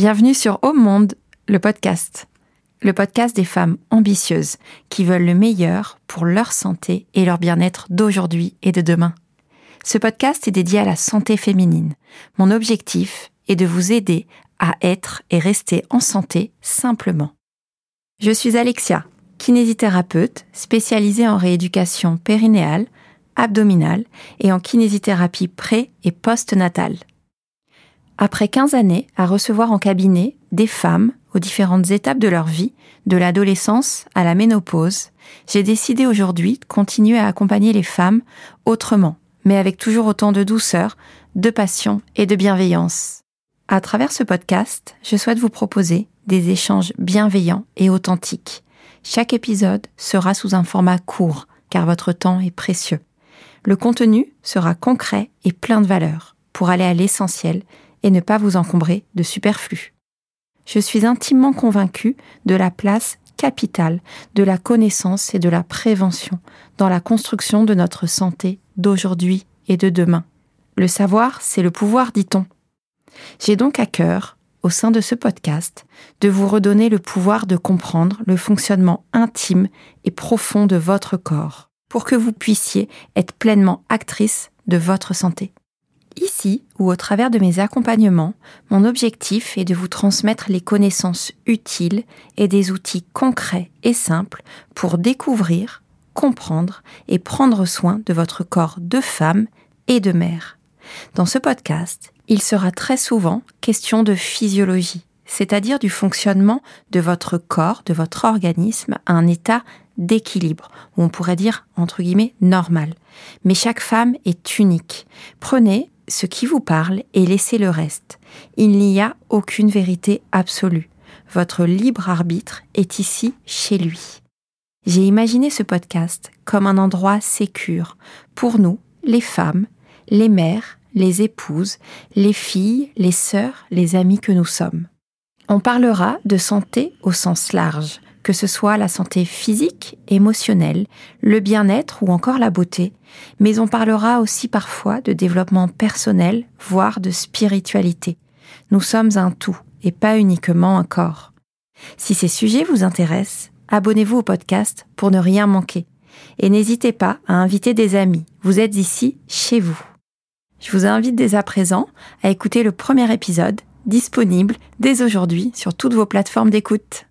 Bienvenue sur Au Monde, le podcast. Le podcast des femmes ambitieuses qui veulent le meilleur pour leur santé et leur bien-être d'aujourd'hui et de demain. Ce podcast est dédié à la santé féminine. Mon objectif est de vous aider à être et rester en santé simplement. Je suis Alexia, kinésithérapeute spécialisée en rééducation périnéale, abdominale et en kinésithérapie pré- et post-natale. Après 15 années à recevoir en cabinet des femmes aux différentes étapes de leur vie, de l'adolescence à la ménopause, j'ai décidé aujourd'hui de continuer à accompagner les femmes autrement, mais avec toujours autant de douceur, de passion et de bienveillance. À travers ce podcast, je souhaite vous proposer des échanges bienveillants et authentiques. Chaque épisode sera sous un format court, car votre temps est précieux. Le contenu sera concret et plein de valeur pour aller à l'essentiel et ne pas vous encombrer de superflu. Je suis intimement convaincue de la place capitale de la connaissance et de la prévention dans la construction de notre santé d'aujourd'hui et de demain. Le savoir, c'est le pouvoir, dit-on. J'ai donc à cœur, au sein de ce podcast, de vous redonner le pouvoir de comprendre le fonctionnement intime et profond de votre corps, pour que vous puissiez être pleinement actrice de votre santé. Ici, ou au travers de mes accompagnements, mon objectif est de vous transmettre les connaissances utiles et des outils concrets et simples pour découvrir, comprendre et prendre soin de votre corps de femme et de mère. Dans ce podcast, il sera très souvent question de physiologie, c'est-à-dire du fonctionnement de votre corps, de votre organisme à un état d'équilibre, ou on pourrait dire entre guillemets normal. Mais chaque femme est unique. Prenez ce qui vous parle et laissez le reste. Il n'y a aucune vérité absolue. Votre libre arbitre est ici chez lui. J'ai imaginé ce podcast comme un endroit sécure pour nous, les femmes, les mères, les épouses, les filles, les sœurs, les amis que nous sommes. On parlera de santé au sens large, que ce soit la santé physique, émotionnelle, le bien-être ou encore la beauté, mais on parlera aussi parfois de développement personnel, voire de spiritualité. Nous sommes un tout et pas uniquement un corps. Si ces sujets vous intéressent, abonnez-vous au podcast pour ne rien manquer. Et n'hésitez pas à inviter des amis. Vous êtes ici, chez vous. Je vous invite dès à présent à écouter le premier épisode, disponible dès aujourd'hui sur toutes vos plateformes d'écoute.